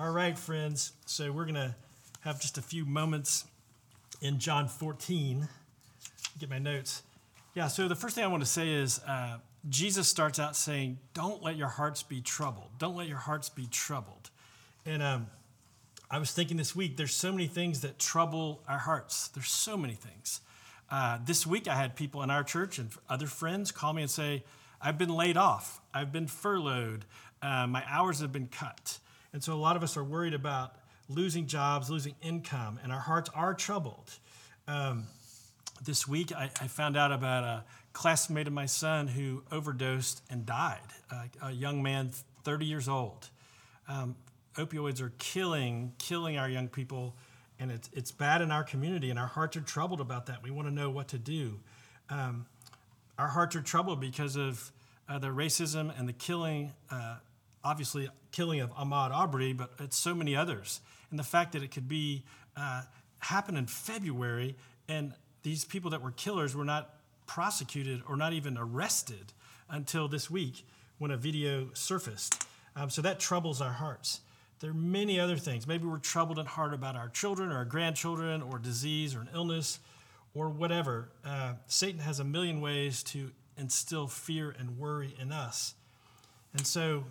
All right, friends. So we're going to have just a few moments in John 14. Get my notes. Yeah, so the first thing I want to say is uh, Jesus starts out saying, Don't let your hearts be troubled. Don't let your hearts be troubled. And um, I was thinking this week, there's so many things that trouble our hearts. There's so many things. Uh, this week, I had people in our church and other friends call me and say, I've been laid off, I've been furloughed, uh, my hours have been cut. And so a lot of us are worried about losing jobs, losing income, and our hearts are troubled. Um, this week, I, I, found out about a classmate of my son who overdosed and died, uh, a young man, 30 years old. Um, opioids are killing, killing our young people, and it's, it's bad in our community, and our hearts are troubled about that. We want to know what to do. Um, our hearts are troubled because of uh, the racism and the killing uh, obviously killing of Ahmaud Arbery, but it's so many others. And the fact that it could be uh, happen in February and these people that were killers were not prosecuted or not even arrested until this week when a video surfaced. Um, so that troubles our hearts. There are many other things. Maybe we're troubled in heart about our children or our grandchildren or disease or an illness or whatever. Uh, Satan has a million ways to instill fear and worry in us. And so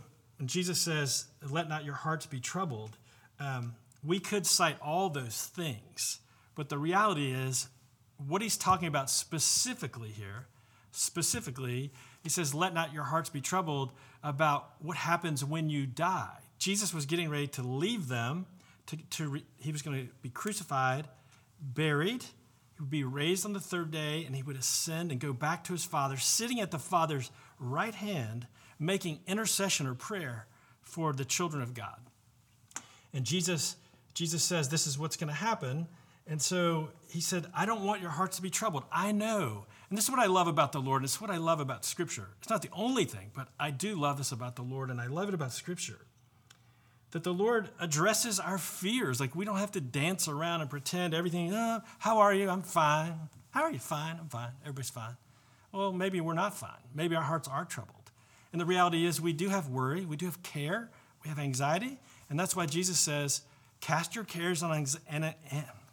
Jesus says, let not your hearts be troubled, um, we could cite all those things. But the reality is, what he's talking about specifically here, specifically, he says, let not your hearts be troubled about what happens when you die. Jesus was getting ready to leave them. To, to re, he was going to be crucified, buried, he would be raised on the third day, and he would ascend and go back to his Father, sitting at the Father's right hand making intercession or prayer for the children of God. And Jesus, Jesus says this is what's going to happen. And so he said, I don't want your hearts to be troubled. I know. And this is what I love about the Lord. And it's what I love about Scripture. It's not the only thing, but I do love this about the Lord, and I love it about Scripture. That the Lord addresses our fears. Like we don't have to dance around and pretend everything, oh, how are you? I'm fine. How are you? Fine. I'm fine. Everybody's fine. Well, maybe we're not fine. Maybe our hearts are troubled. And the reality is, we do have worry, we do have care, we have anxiety, and that's why Jesus says, "Cast your cares on anxiety." And, and,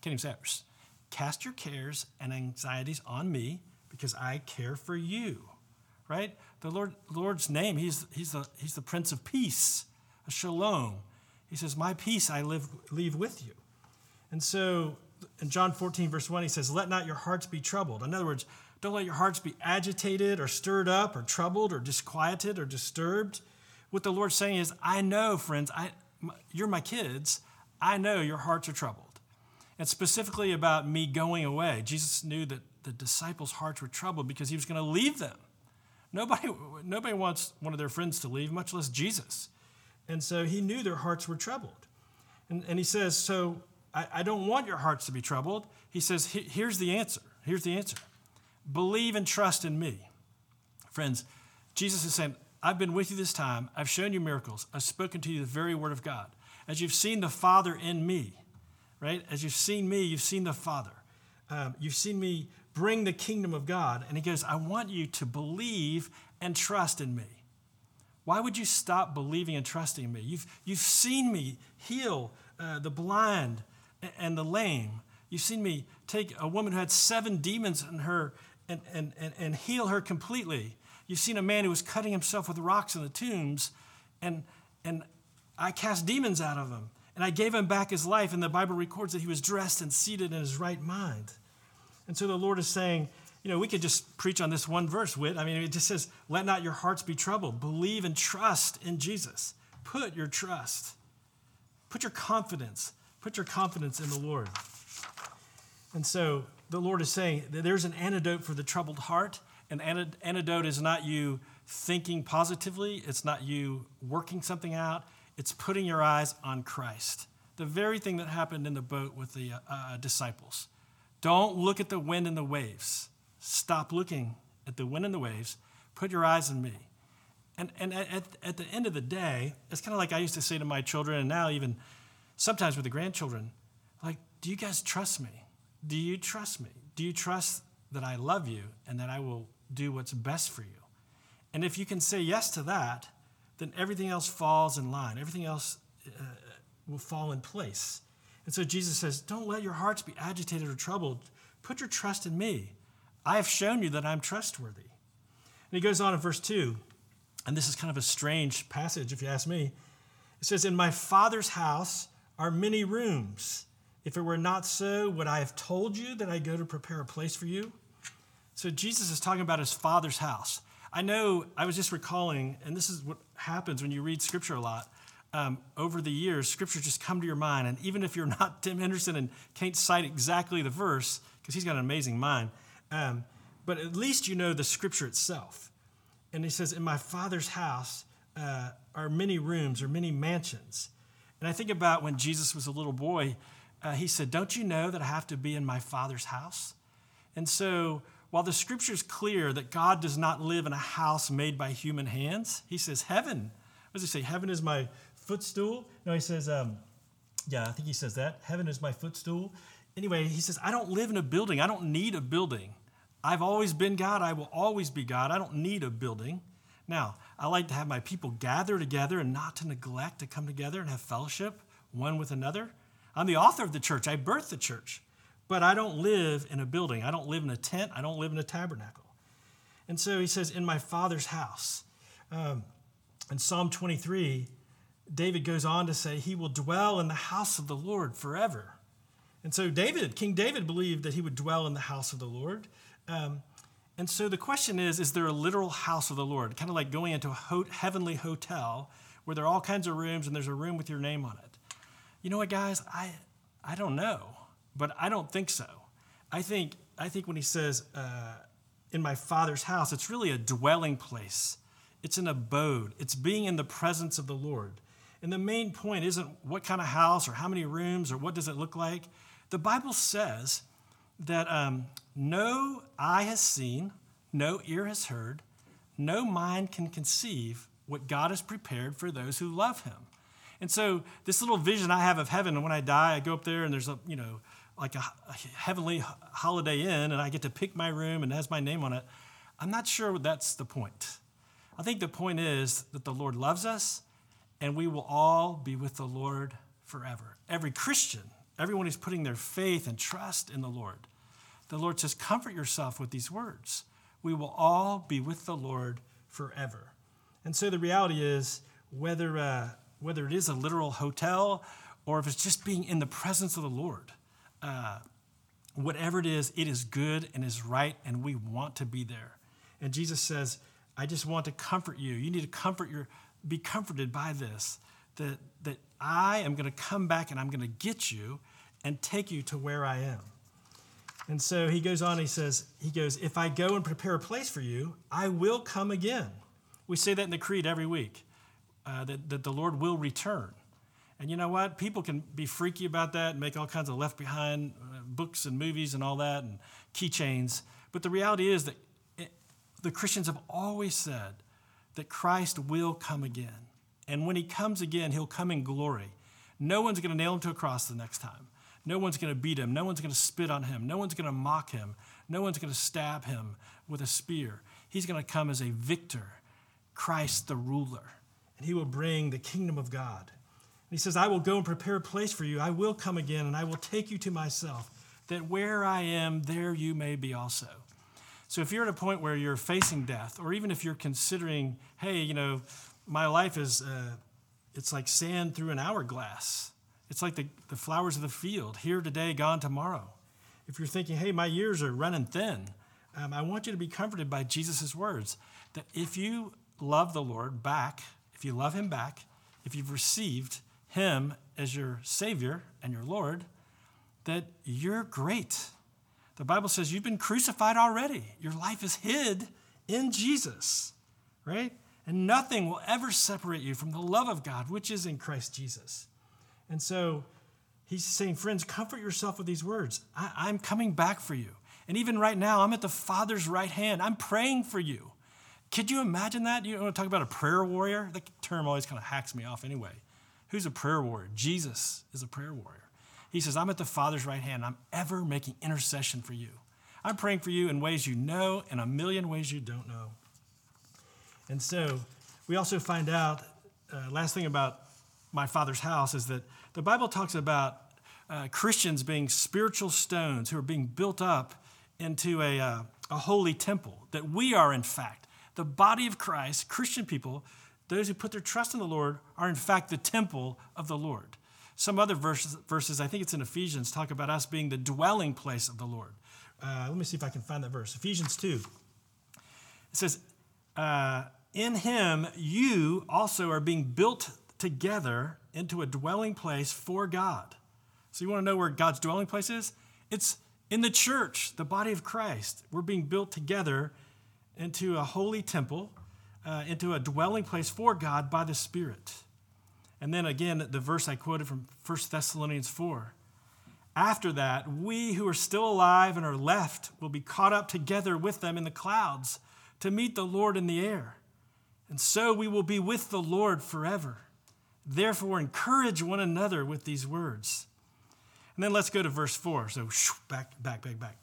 can't even say it. Cast your cares and anxieties on me, because I care for you. Right? The Lord, Lord's name, He's He's the He's the Prince of Peace, a Shalom. He says, "My peace I live, leave with you." And so, in John 14, verse 1, he says, Let not your hearts be troubled. In other words, don't let your hearts be agitated or stirred up or troubled or disquieted or disturbed. What the Lord's saying is, I know, friends, I, you're my kids. I know your hearts are troubled. And specifically about me going away, Jesus knew that the disciples' hearts were troubled because he was going to leave them. Nobody, nobody wants one of their friends to leave, much less Jesus. And so he knew their hearts were troubled. And, and he says, So I, I don't want your hearts to be troubled. He says, Here's the answer. Here's the answer. Believe and trust in me. Friends, Jesus is saying, I've been with you this time. I've shown you miracles. I've spoken to you the very word of God. As you've seen the Father in me, right? As you've seen me, you've seen the Father. Um, you've seen me bring the kingdom of God. And he goes, I want you to believe and trust in me. Why would you stop believing and trusting in me? You've, you've seen me heal uh, the blind and the lame. You've seen me take a woman who had seven demons in her and, and, and, and heal her completely. You've seen a man who was cutting himself with rocks in the tombs, and, and I cast demons out of him. And I gave him back his life, and the Bible records that he was dressed and seated in his right mind. And so the Lord is saying, you know, we could just preach on this one verse, Whit. I mean, it just says, let not your hearts be troubled. Believe and trust in Jesus. Put your trust, put your confidence, put your confidence in the Lord. And so the Lord is saying that there's an antidote for the troubled heart. An antidote is not you thinking positively, it's not you working something out, it's putting your eyes on Christ. The very thing that happened in the boat with the uh, uh, disciples. Don't look at the wind and the waves. Stop looking at the wind and the waves. Put your eyes on me. And, and at, at the end of the day, it's kind of like I used to say to my children, and now even sometimes with the grandchildren, like, do you guys trust me? Do you trust me? Do you trust that I love you and that I will do what's best for you? And if you can say yes to that, then everything else falls in line. Everything else uh, will fall in place. And so Jesus says, Don't let your hearts be agitated or troubled. Put your trust in me. I have shown you that I'm trustworthy. And he goes on in verse 2, and this is kind of a strange passage if you ask me. It says, In my Father's house are many rooms. If it were not so, would I have told you that I go to prepare a place for you? So Jesus is talking about his Father's house. I know, I was just recalling, and this is what happens when you read Scripture a lot. Um, over the years, Scripture just come to your mind, and even if you're not Tim Henderson and can't cite exactly the verse, because he's got an amazing mind, um, but at least you know the Scripture itself. And he says, "In my Father's house uh, are many rooms or many mansions." And I think about when Jesus was a little boy, uh, he said, Don't you know that I have to be in my Father's house? And so, while the scripture is clear that God does not live in a house made by human hands, he says, Heaven. What does he say? Heaven is my footstool? No, he says, um, Yeah, I think he says that. Heaven is my footstool. Anyway, he says, I don't live in a building. I don't need a building. I've always been God. I will always be God. I don't need a building. Now, I like to have my people gather together and not to neglect to come together and have fellowship one with another. I'm the author of the church, I birthed the church, but I don't live in a building. I don't live in a tent. I don't live in a tabernacle. And so he says, In my father's house. Um, in Psalm 23, David goes on to say, He will dwell in the house of the Lord forever. And so David, King David, believed that he would dwell in the house of the Lord. Um, and so the question is is there a literal house of the Lord? Kind of like going into a ho- heavenly hotel where there are all kinds of rooms and there's a room with your name on it. You know what, guys? I, I don't know, but I don't think so. I think, I think when he says, uh, in my father's house, it's really a dwelling place, it's an abode, it's being in the presence of the Lord. And the main point isn't what kind of house or how many rooms or what does it look like. The Bible says that um, no eye has seen, no ear has heard, no mind can conceive what God has prepared for those who love him. And so this little vision I have of heaven, and when I die, I go up there and there's a, you know, like a, a heavenly holiday inn, and I get to pick my room and it has my name on it. I'm not sure that's the point. I think the point is that the Lord loves us and we will all be with the Lord forever. Every Christian, everyone who's putting their faith and trust in the Lord, the Lord says, Comfort yourself with these words. We will all be with the Lord forever. And so the reality is, whether, uh, whether it is a literal hotel or if it's just being in the presence of the Lord, uh, whatever it is, it is good and is right, and we want to be there. And Jesus says, I just want to comfort you. You need to comfort your, be comforted by this, that, that I am going to come back and I'm going to get you and take you to where I am. And so he goes on, he says, he goes, if I go and prepare a place for you, I will come again. We say that in the creed every week, uh, that, that the Lord will return. And you know what? People can be freaky about that and make all kinds of left behind uh, books and movies and all that and keychains. But the reality is that it, the Christians have always said that Christ will come again. And when he comes again, he'll come in glory. No one's going to nail him to a cross the next time. No one's going to beat him. No one's going to spit on him. No one's going to mock him. No one's going to stab him with a spear. He's going to come as a victor, Christ the ruler, and he will bring the kingdom of God. And he says, I will go and prepare a place for you. I will come again, and I will take you to myself, that where I am, there you may be also. So if you're at a point where you're facing death, or even if you're considering, hey, you know, my life is, uh, it's like sand through an hourglass. It's like the, the flowers of the field, here today, gone tomorrow. If you're thinking, hey, my years are running thin, um, I want you to be comforted by Jesus' words that if you love the Lord back, if you love him back, if you've received him as your Savior and your Lord, that you're great. The Bible says you've been crucified already. Your life is hid in Jesus, right? And nothing will ever separate you from the love of God, which is in Christ Jesus. And so he's saying, friends, comfort yourself with these words. I, am coming back for you. And even right now, I'm at the Father's right hand. I'm praying for you. Could you imagine that? You want to talk about a prayer warrior? That term always kind of hacks me off anyway. Who's a prayer warrior? Jesus is a prayer warrior. He says, I'm at the Father's right hand. I'm ever making intercession for you. I'm praying for you in ways you know and a million ways you don't know. And so we also find out, uh, last thing about my father's house is that the Bible talks about uh, Christians being spiritual stones who are being built up into a, uh, a holy temple, that we are, in fact, the body of Christ, Christian people, those who put their trust in the Lord, are in fact the temple of the Lord. Some other verses, verses, I think it's in Ephesians, talk about us being the dwelling place of the Lord. Uh, let me see if I can find that verse. Ephesians 2. It says, uh, In him you also are being built together into a dwelling place for God. So you want to know where God's dwelling place is? It's in the church, the body of Christ. We're being built together into a holy temple, uh, into a dwelling place for God by the Spirit. And then again, the verse I quoted from 1 Thessalonians 4. After that, we who are still alive and are left will be caught up together with them in the clouds to meet the Lord in the air. And so we will be with the Lord forever. Therefore, encourage one another with these words. And then let's go to verse 4. So, back, back, back, back.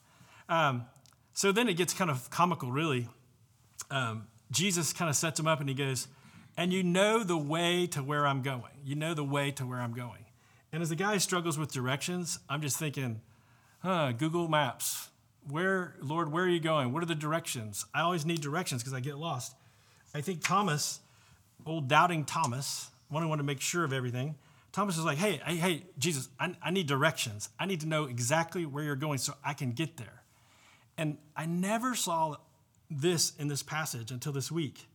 Um, so then it gets kind of comical, really. Um, Jesus kind of sets him up and he goes, And you know the way to where I'm going. You know the way to where I'm going. And as the guy struggles with directions, I'm just thinking, huh, Google Maps. Where, Lord, where are you going? What are the directions? I always need directions because I get lost. I think Thomas, old doubting Thomas, one who wanted to make sure of everything, Thomas is like, hey, hey, hey, Jesus, I, I need directions. I need to know exactly where you're going so I can get there. And I never saw this in this passage until this week.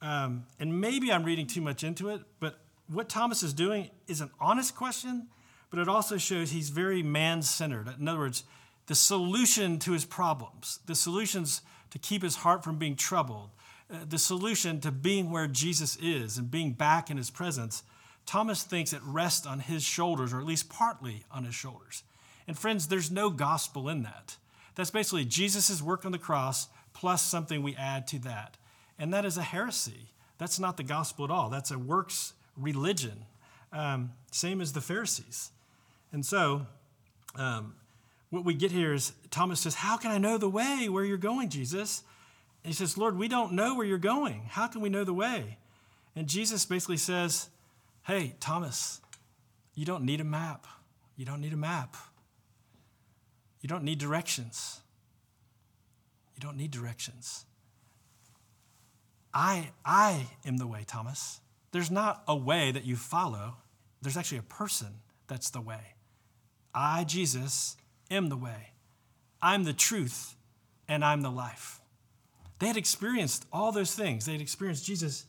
Um, and maybe I'm reading too much into it, but what Thomas is doing is an honest question, but it also shows he's very man centered. In other words, the solution to his problems, the solutions to keep his heart from being troubled, uh, the solution to being where Jesus is and being back in his presence Thomas thinks it rests on his shoulders, or at least partly on his shoulders. And friends, there's no gospel in that. That's basically Jesus' work on the cross plus something we add to that. And that is a heresy. That's not the gospel at all. That's a works religion, um, same as the Pharisees. And so, um, what we get here is Thomas says, How can I know the way where you're going, Jesus? And he says, Lord, we don't know where you're going. How can we know the way? And Jesus basically says, Hey, Thomas, you don't need a map. You don't need a map. You don't need directions. You don't need directions. I, I am the way, Thomas. There's not a way that you follow, there's actually a person that's the way. I, Jesus, am the way. I'm the truth, and I'm the life. They had experienced all those things. They had experienced Jesus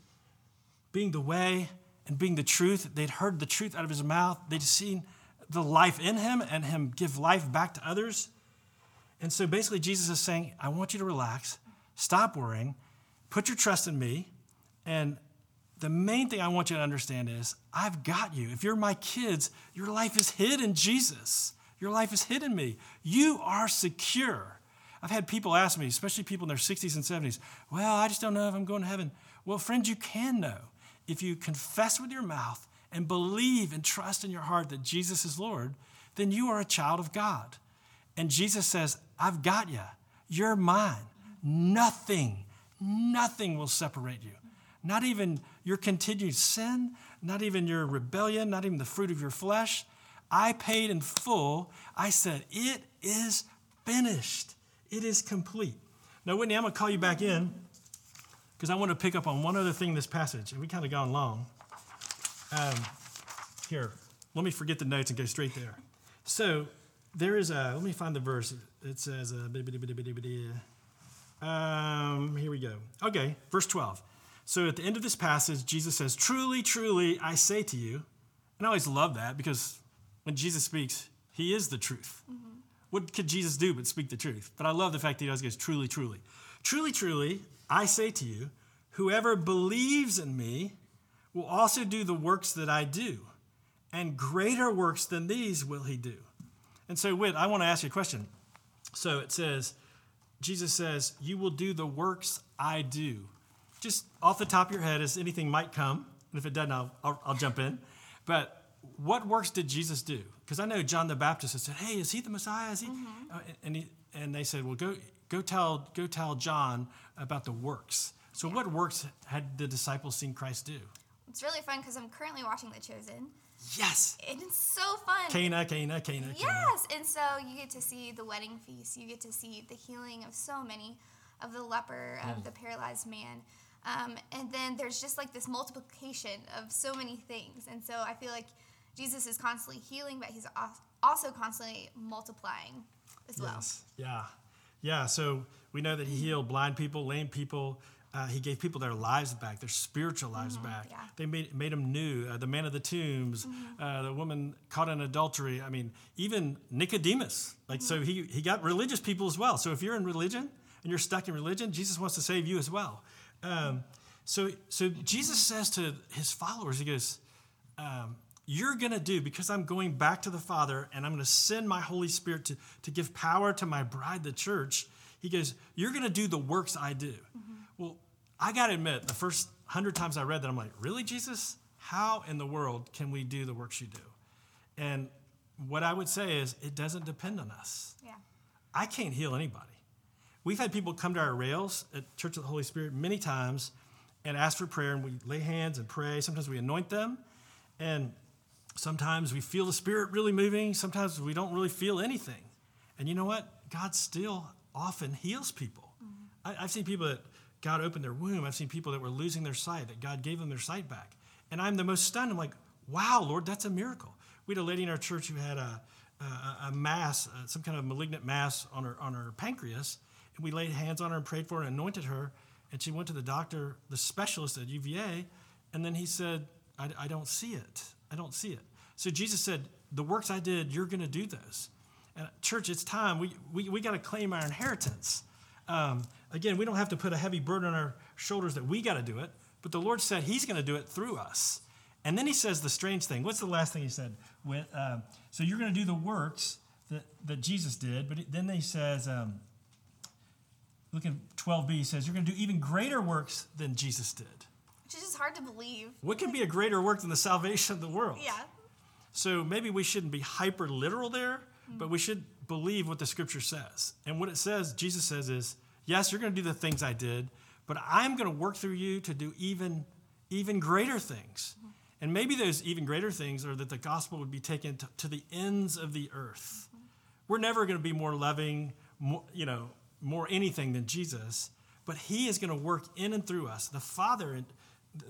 being the way, and being the truth. They'd heard the truth out of his mouth. They'd seen the life in him and him give life back to others. And so basically, Jesus is saying, I want you to relax, stop worrying, put your trust in me. And the main thing I want you to understand is I've got you. If you're my kids, your life is hid in Jesus. Your life is hid in me. You are secure. I've had people ask me, especially people in their 60s and 70s, well, I just don't know if I'm going to heaven. Well, friends, you can know if you confess with your mouth and believe and trust in your heart that Jesus is Lord, then you are a child of God. And Jesus says, I've got you. You're mine. Nothing, nothing will separate you. Not even your continued sin, not even your rebellion, not even the fruit of your flesh. I paid in full. I said, It is finished. It is complete. Now, Whitney, I'm going to call you back in because I want to pick up on one other thing in this passage, and we kind of gone long. Um, here, let me forget the notes and go straight there. So there is a. Let me find the verse. It says uh, um, here we go. Okay, verse 12. So at the end of this passage, Jesus says, Truly, truly, I say to you. And I always love that because when Jesus speaks, he is the truth. Mm-hmm. What could Jesus do but speak the truth? But I love the fact that he always goes, Truly, truly. Truly, truly, I say to you, whoever believes in me will also do the works that I do, and greater works than these will he do. And so, Whit, I want to ask you a question. So it says, Jesus says, You will do the works I do. Just off the top of your head, as anything might come, and if it doesn't, I'll, I'll, I'll jump in. But what works did Jesus do? Because I know John the Baptist said, Hey, is he the Messiah? Is he? Mm-hmm. Uh, and, he, and they said, Well, go, go, tell, go tell John about the works. So, what works had the disciples seen Christ do? It's really fun because I'm currently watching The Chosen. Yes. And it's so fun. Cana, Cana, Cana. Yes, and so you get to see the wedding feast. You get to see the healing of so many, of the leper, of the paralyzed man, um, and then there's just like this multiplication of so many things. And so I feel like Jesus is constantly healing, but he's also constantly multiplying as well. Yes. Yeah. Yeah. So we know that he healed blind people, lame people. Uh, he gave people their lives back, their spiritual lives back. yeah. They made, made them new. Uh, the man of the tombs, uh, the woman caught in adultery. I mean, even Nicodemus. Like, so he, he got religious people as well. So if you're in religion and you're stuck in religion, Jesus wants to save you as well. Um, so, so Jesus says to his followers, he goes, um, you're going to do because I'm going back to the Father and I'm going to send my Holy Spirit to, to give power to my bride, the church. He goes, You're going to do the works I do. Well, I got to admit, the first hundred times I read that, I'm like, Really, Jesus? How in the world can we do the works you do? And what I would say is, it doesn't depend on us. Yeah. I can't heal anybody. We've had people come to our rails at Church of the Holy Spirit many times and ask for prayer, and we lay hands and pray. Sometimes we anoint them, and sometimes we feel the Spirit really moving. Sometimes we don't really feel anything. And you know what? God still often heals people. Mm-hmm. I, I've seen people that God opened their womb. I've seen people that were losing their sight, that God gave them their sight back. And I'm the most stunned. I'm like, wow, Lord, that's a miracle. We had a lady in our church who had a, a, a mass, uh, some kind of malignant mass on her, on her pancreas. And we laid hands on her and prayed for her and anointed her. And she went to the doctor, the specialist at UVA, and then he said, I, I don't see it. I don't see it. So Jesus said, The works I did, you're going to do those. And church, it's time. We, we, we got to claim our inheritance. Um, again, we don't have to put a heavy burden on our shoulders that we got to do it, but the Lord said He's going to do it through us. And then He says the strange thing. What's the last thing He said? With, um, so you're going to do the works that, that Jesus did, but then He says, um, look at 12b, He says, you're going to do even greater works than Jesus did. Which is just hard to believe. What can be a greater work than the salvation of the world? Yeah. So maybe we shouldn't be hyper literal there, but we should believe what the scripture says. And what it says, Jesus says, is yes, you're going to do the things I did, but I'm going to work through you to do even, even greater things. And maybe those even greater things are that the gospel would be taken to, to the ends of the earth. We're never going to be more loving, more, you know, more anything than Jesus, but He is going to work in and through us. The Father and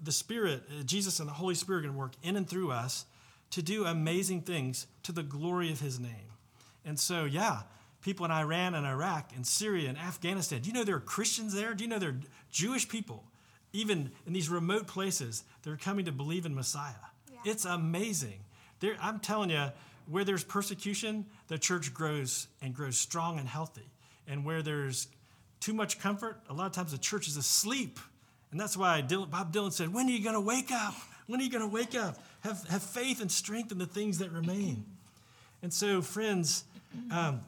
the Spirit, uh, Jesus and the Holy Spirit are going to work in and through us to do amazing things to the glory of His name. And so, yeah, people in Iran and Iraq and Syria and Afghanistan, do you know there are Christians there? Do you know there are Jewish people, even in these remote places, they're coming to believe in Messiah? Yeah. It's amazing. There, I'm telling you, where there's persecution, the church grows and grows strong and healthy. And where there's too much comfort, a lot of times the church is asleep. And that's why Dylan, Bob Dylan said, When are you going to wake up? When are you going to wake up? Have, have faith and strength in the things that remain. And so, friends, um,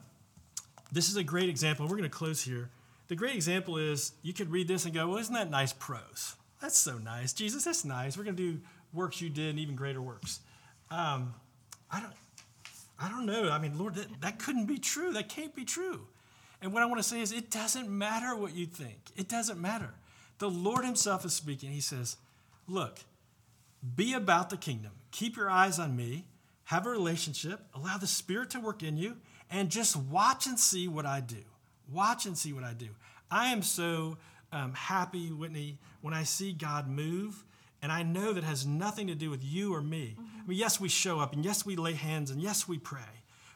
this is a great example. We're going to close here. The great example is you could read this and go, Well, isn't that nice prose? That's so nice. Jesus, that's nice. We're going to do works you did and even greater works. Um, I don't. I don't know. I mean, Lord, that, that couldn't be true. That can't be true. And what I want to say is, it doesn't matter what you think. It doesn't matter. The Lord Himself is speaking. He says, Look, be about the kingdom. Keep your eyes on me. Have a relationship. Allow the Spirit to work in you. And just watch and see what I do. Watch and see what I do. I am so um, happy, Whitney, when I see God move. And I know that has nothing to do with you or me. I mean, yes, we show up, and yes, we lay hands, and yes, we pray.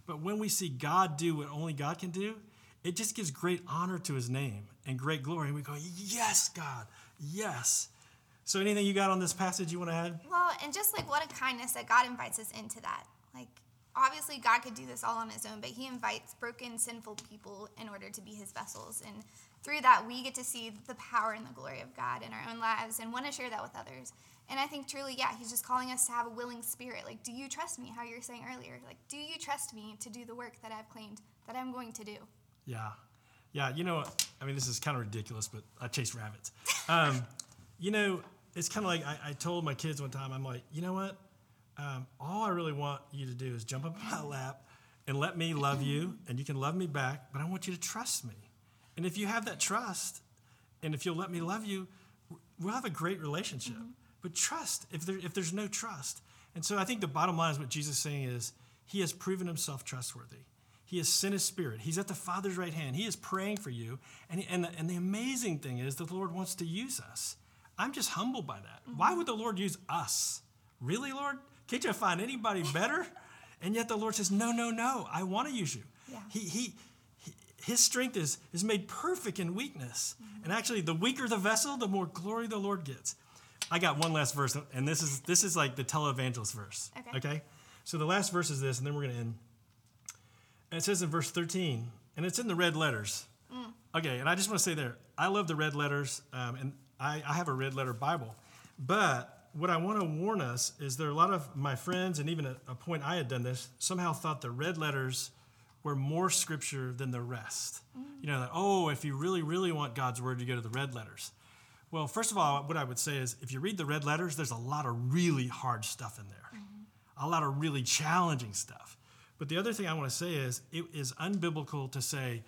But when we see God do what only God can do, it just gives great honor to his name and great glory. And we go, Yes, God, yes. So, anything you got on this passage you want to add? Well, and just like what a kindness that God invites us into that. Obviously, God could do this all on his own, but he invites broken, sinful people in order to be his vessels. And through that, we get to see the power and the glory of God in our own lives and want to share that with others. And I think truly, yeah, he's just calling us to have a willing spirit. Like, do you trust me? How you were saying earlier. Like, do you trust me to do the work that I've claimed that I'm going to do? Yeah. Yeah, you know, I mean, this is kind of ridiculous, but I chase rabbits. Um, you know, it's kind of like I, I, told my kids one time, I'm like, you know what? Um, all I really want you to do is jump up in my lap and let me love you, and you can love me back, but I want you to trust me. And if you have that trust, and if you'll let me love you, we'll have a great relationship. Mm-hmm. but trust if, there, if there's no trust. And so I think the bottom line is what Jesus is saying is he has proven himself trustworthy. He has sent his spirit. He's at the Father's right hand. He is praying for you. And, and, the, and the amazing thing is that the Lord wants to use us. I'm just humbled by that. Mm-hmm. Why would the Lord use us? Really, Lord? Can't you find anybody better? And yet the Lord says, No, no, no, I want to use you. Yeah. He, he, he, his strength is, is made perfect in weakness. Mm-hmm. And actually, the weaker the vessel, the more glory the Lord gets. I got one last verse, and this is this is like the televangelist verse. Okay. okay? So the last verse is this, and then we're going to end. And it says in verse 13, and it's in the red letters. Mm. Okay, and I just want to say there, I love the red letters, um, and I, I have a red letter Bible. But what I want to warn us is there are a lot of my friends, and even at a point I had done this, somehow thought the red letters were more scripture than the rest. Mm. You know, that, oh, if you really, really want God's word, you go to the red letters. Well, first of all, what I would say is if you read the red letters, there's a lot of really hard stuff in there, mm-hmm. a lot of really challenging stuff. But the other thing I want to say is it is unbiblical to say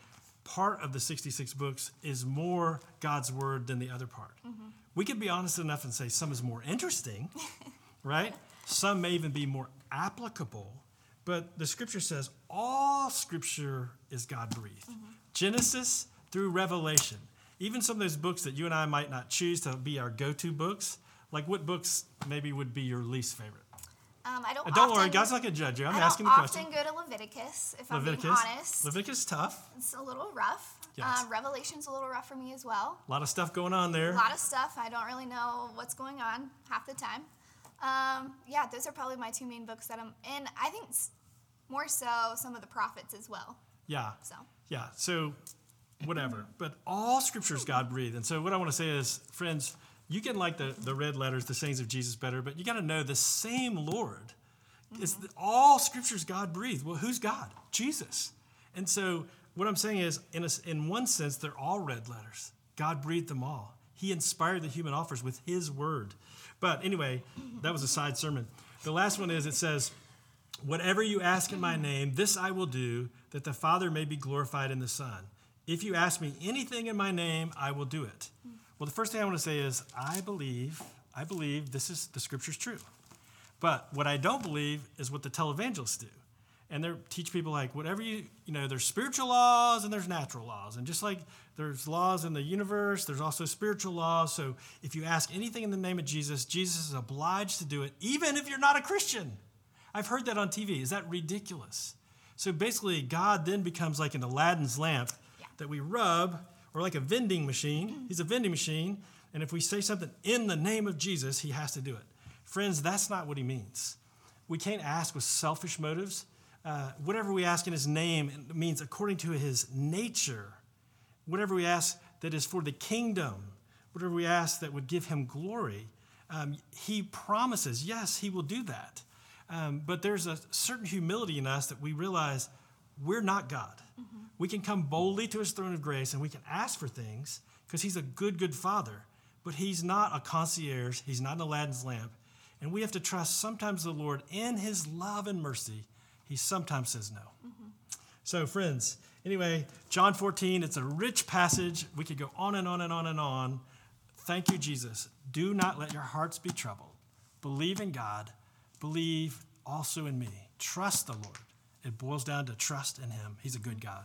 part of the 66 books is more God's word than the other part. Mm-hmm. We could be honest enough and say some is more interesting, right? Some may even be more applicable. But the scripture says all scripture is God breathed. Mm-hmm. Genesis through Revelation. Even some of those books that you and I might not choose to be our go to books, like what books maybe would be your least favorite? Um, I don't. Uh, don't often, worry, God's not to judge you. I'm I asking the question. I often go to Leviticus, if Leviticus. I'm being honest. Leviticus is tough. It's a little rough. Yes. Um, Revelation's a little rough for me as well. A lot of stuff going on there. A lot of stuff. I don't really know what's going on half the time. Um, yeah, those are probably my two main books that I'm in. I think more so some of the prophets as well. Yeah. So. Yeah. So, whatever. but all scriptures God breathed, and so what I want to say is, friends you can like the, the red letters, the sayings of Jesus better, but you got to know the same Lord. Mm-hmm. It's the, all scriptures God breathed. Well, who's God? Jesus. And so what I'm saying is, in, a, in one sense, they're all red letters. God breathed them all. He inspired the human authors with his word. But anyway, that was a side sermon. The last one is it says, Whatever you ask in my name, this I will do, that the Father may be glorified in the Son. If you ask me anything in my name, I will do it. Well, the first thing I want to say is I believe, I believe this is the scripture's true. But what I don't believe is what the televangelists do. And they teach people like whatever you, you know, there's spiritual laws and there's natural laws. And just like there's laws in the universe, there's also spiritual laws. So if you ask anything in the name of Jesus, Jesus is obliged to do it, even if you're not a Christian. I've heard that on TV. Is that ridiculous? So basically, God then becomes like an Aladdin's lamp yeah. that we rub or like a vending machine. Mm-hmm. He's a vending machine. And if we say something in the name of Jesus, he has to do it. Friends, that's not what he means. We can't ask with selfish motives. Uh, whatever we ask in his name means according to his nature. Whatever we ask that is for the kingdom, whatever we ask that would give him glory, um, he promises, yes, he will do that. Um, but there's a certain humility in us that we realize we're not God. Mm-hmm. We can come boldly to his throne of grace and we can ask for things because he's a good, good father. But he's not a concierge, he's not an Aladdin's lamp. And we have to trust sometimes the Lord in his love and mercy. He sometimes says no. Mm-hmm. So, friends, anyway, John 14, it's a rich passage. We could go on and on and on and on. Thank you, Jesus. Do not let your hearts be troubled. Believe in God, believe also in me. Trust the Lord. It boils down to trust in Him. He's a good God.